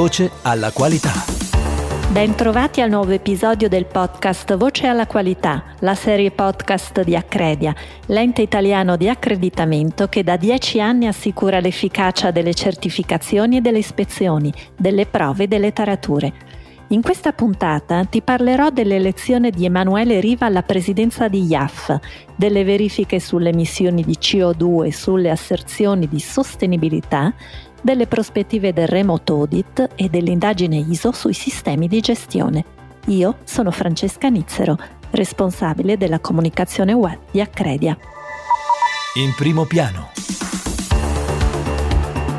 Voce alla qualità. Bentrovati al nuovo episodio del podcast Voce alla qualità, la serie podcast di Accredia, l'ente italiano di accreditamento che da dieci anni assicura l'efficacia delle certificazioni e delle ispezioni, delle prove e delle tarature. In questa puntata ti parlerò dell'elezione di Emanuele Riva alla presidenza di IAF, delle verifiche sulle emissioni di CO2 e sulle asserzioni di sostenibilità delle prospettive del remote audit e dell'indagine ISO sui sistemi di gestione. Io sono Francesca Nizzero, responsabile della comunicazione web di Accredia. In primo piano.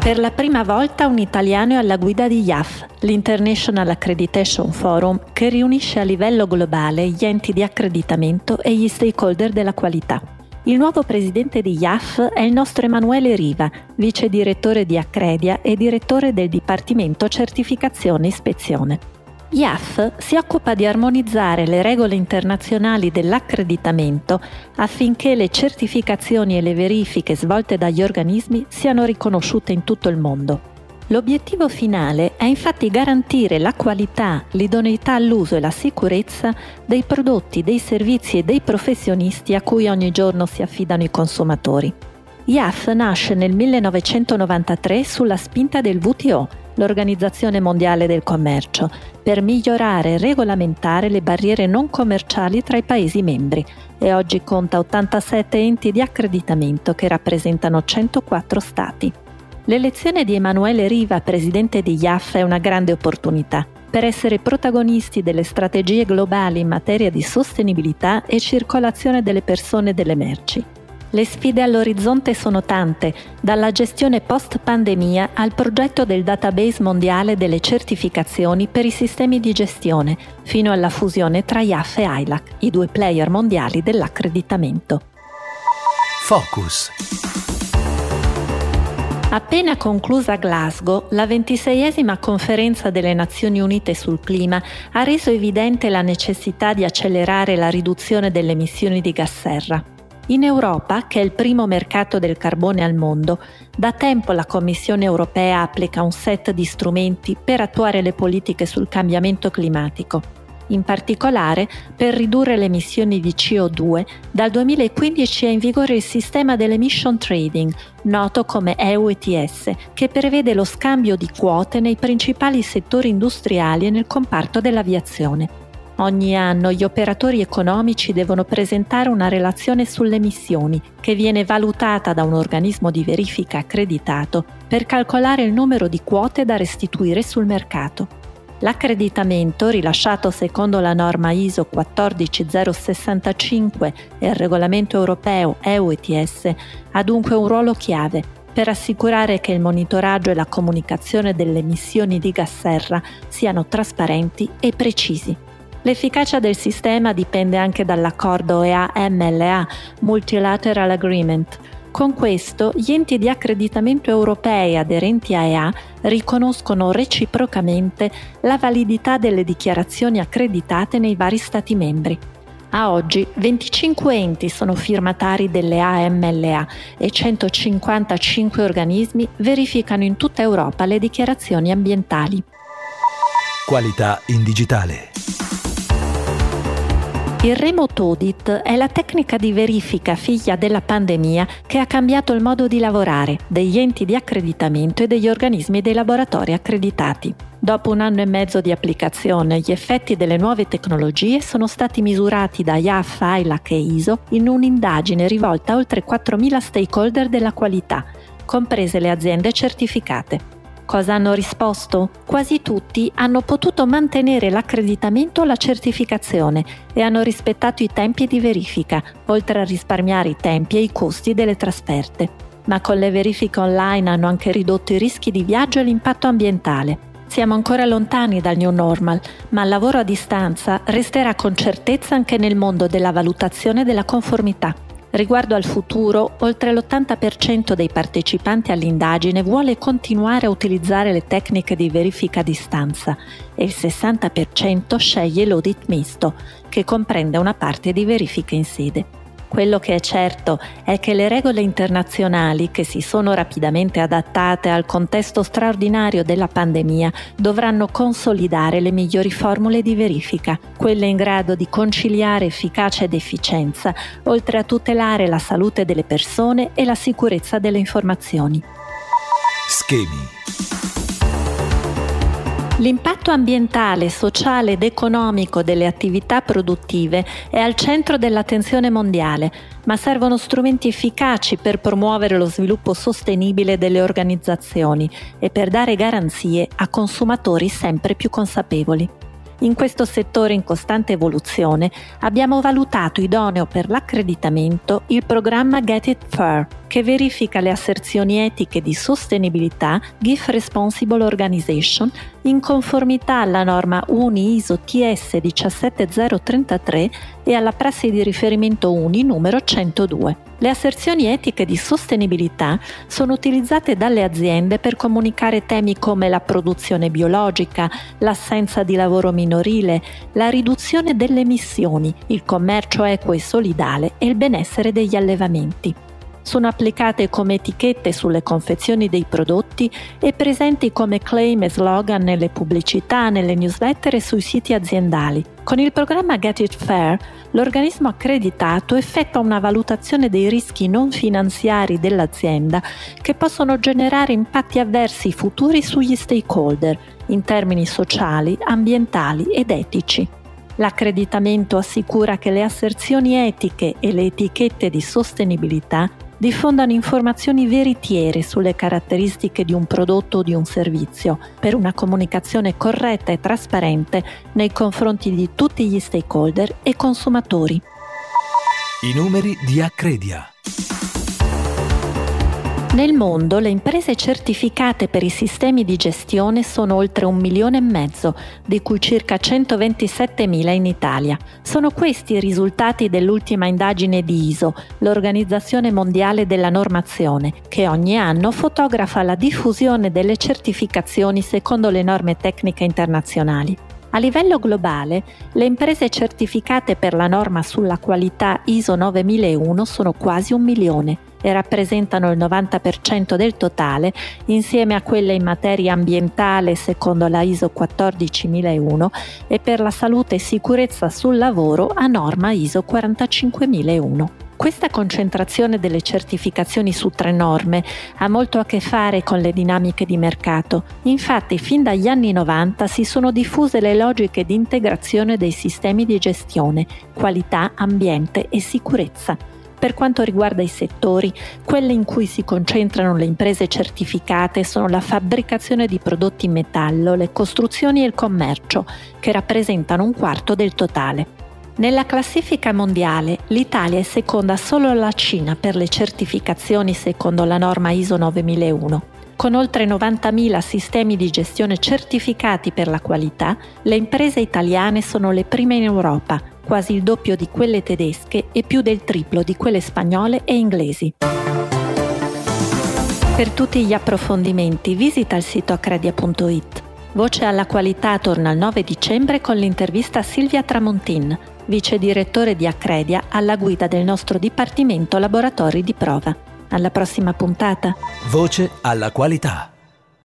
Per la prima volta un italiano è alla guida di IAF, l'International Accreditation Forum, che riunisce a livello globale gli enti di accreditamento e gli stakeholder della qualità. Il nuovo presidente di IAF è il nostro Emanuele Riva, vice direttore di Accredia e direttore del Dipartimento Certificazione e Ispezione. IAF si occupa di armonizzare le regole internazionali dell'accreditamento affinché le certificazioni e le verifiche svolte dagli organismi siano riconosciute in tutto il mondo. L'obiettivo finale è infatti garantire la qualità, l'idoneità all'uso e la sicurezza dei prodotti, dei servizi e dei professionisti a cui ogni giorno si affidano i consumatori. IAF nasce nel 1993 sulla spinta del WTO, l'Organizzazione Mondiale del Commercio, per migliorare e regolamentare le barriere non commerciali tra i Paesi membri e oggi conta 87 enti di accreditamento che rappresentano 104 Stati. L'elezione di Emanuele Riva, presidente di IAF, è una grande opportunità per essere protagonisti delle strategie globali in materia di sostenibilità e circolazione delle persone e delle merci. Le sfide all'orizzonte sono tante, dalla gestione post-pandemia al progetto del database mondiale delle certificazioni per i sistemi di gestione, fino alla fusione tra IAF e ILAC, i due player mondiali dell'accreditamento. Focus. Appena conclusa Glasgow, la ventiseiesima conferenza delle Nazioni Unite sul clima ha reso evidente la necessità di accelerare la riduzione delle emissioni di gas serra. In Europa, che è il primo mercato del carbone al mondo, da tempo la Commissione europea applica un set di strumenti per attuare le politiche sul cambiamento climatico in particolare per ridurre le emissioni di CO2, dal 2015 è in vigore il sistema dell'emission trading, noto come EU ETS, che prevede lo scambio di quote nei principali settori industriali e nel comparto dell'aviazione. Ogni anno gli operatori economici devono presentare una relazione sulle emissioni che viene valutata da un organismo di verifica accreditato per calcolare il numero di quote da restituire sul mercato. L'accreditamento, rilasciato secondo la norma ISO 14065 e il regolamento europeo EU ETS, ha dunque un ruolo chiave per assicurare che il monitoraggio e la comunicazione delle emissioni di gas serra siano trasparenti e precisi. L'efficacia del sistema dipende anche dall'accordo EA-MLA, Multilateral Agreement, con questo, gli enti di accreditamento europei aderenti a EA riconoscono reciprocamente la validità delle dichiarazioni accreditate nei vari Stati membri. A oggi 25 enti sono firmatari delle AMLA e 155 organismi verificano in tutta Europa le dichiarazioni ambientali. Qualità in digitale. Il remote audit è la tecnica di verifica figlia della pandemia che ha cambiato il modo di lavorare degli enti di accreditamento e degli organismi dei laboratori accreditati. Dopo un anno e mezzo di applicazione, gli effetti delle nuove tecnologie sono stati misurati da IAF, ILAC e ISO in un'indagine rivolta a oltre 4.000 stakeholder della qualità, comprese le aziende certificate. Cosa hanno risposto? Quasi tutti hanno potuto mantenere l'accreditamento o la certificazione e hanno rispettato i tempi di verifica, oltre a risparmiare i tempi e i costi delle trasferte. Ma con le verifiche online hanno anche ridotto i rischi di viaggio e l'impatto ambientale. Siamo ancora lontani dal new normal, ma il lavoro a distanza resterà con certezza anche nel mondo della valutazione della conformità. Riguardo al futuro, oltre l'80% dei partecipanti all'indagine vuole continuare a utilizzare le tecniche di verifica a distanza e il 60% sceglie l'audit misto, che comprende una parte di verifica in sede. Quello che è certo è che le regole internazionali, che si sono rapidamente adattate al contesto straordinario della pandemia, dovranno consolidare le migliori formule di verifica, quelle in grado di conciliare efficacia ed efficienza, oltre a tutelare la salute delle persone e la sicurezza delle informazioni. Schemi L'impatto ambientale, sociale ed economico delle attività produttive è al centro dell'attenzione mondiale, ma servono strumenti efficaci per promuovere lo sviluppo sostenibile delle organizzazioni e per dare garanzie a consumatori sempre più consapevoli. In questo settore in costante evoluzione abbiamo valutato idoneo per l'accreditamento il programma Get It Fair, che verifica le asserzioni etiche di sostenibilità GIF Responsible Organization in conformità alla norma UNI ISO TS 17033 e alla prassi di riferimento UNI numero 102. Le asserzioni etiche di sostenibilità sono utilizzate dalle aziende per comunicare temi come la produzione biologica, l'assenza di lavoro minorile, la riduzione delle emissioni, il commercio equo e solidale e il benessere degli allevamenti sono applicate come etichette sulle confezioni dei prodotti e presenti come claim e slogan nelle pubblicità, nelle newsletter e sui siti aziendali. Con il programma Get It Fair, l'organismo accreditato effettua una valutazione dei rischi non finanziari dell'azienda che possono generare impatti avversi futuri sugli stakeholder in termini sociali, ambientali ed etici. L'accreditamento assicura che le asserzioni etiche e le etichette di sostenibilità diffondano informazioni veritiere sulle caratteristiche di un prodotto o di un servizio per una comunicazione corretta e trasparente nei confronti di tutti gli stakeholder e consumatori. I numeri di Accredia. Nel mondo le imprese certificate per i sistemi di gestione sono oltre un milione e mezzo, di cui circa 127.000 in Italia. Sono questi i risultati dell'ultima indagine di ISO, l'Organizzazione Mondiale della Normazione, che ogni anno fotografa la diffusione delle certificazioni secondo le norme tecniche internazionali. A livello globale, le imprese certificate per la norma sulla qualità ISO 9001 sono quasi un milione e rappresentano il 90% del totale, insieme a quelle in materia ambientale secondo la ISO 14001 e per la salute e sicurezza sul lavoro a norma ISO 45001. Questa concentrazione delle certificazioni su tre norme ha molto a che fare con le dinamiche di mercato. Infatti, fin dagli anni 90 si sono diffuse le logiche di integrazione dei sistemi di gestione, qualità, ambiente e sicurezza. Per quanto riguarda i settori, quelle in cui si concentrano le imprese certificate sono la fabbricazione di prodotti in metallo, le costruzioni e il commercio, che rappresentano un quarto del totale. Nella classifica mondiale l'Italia è seconda solo alla Cina per le certificazioni secondo la norma ISO 9001. Con oltre 90.000 sistemi di gestione certificati per la qualità, le imprese italiane sono le prime in Europa, quasi il doppio di quelle tedesche e più del triplo di quelle spagnole e inglesi. Per tutti gli approfondimenti visita il sito accredia.it. Voce alla qualità torna il 9 dicembre con l'intervista a Silvia Tramontin, vice direttore di Accredia alla guida del nostro Dipartimento Laboratori di Prova. Alla prossima puntata. Voce alla qualità.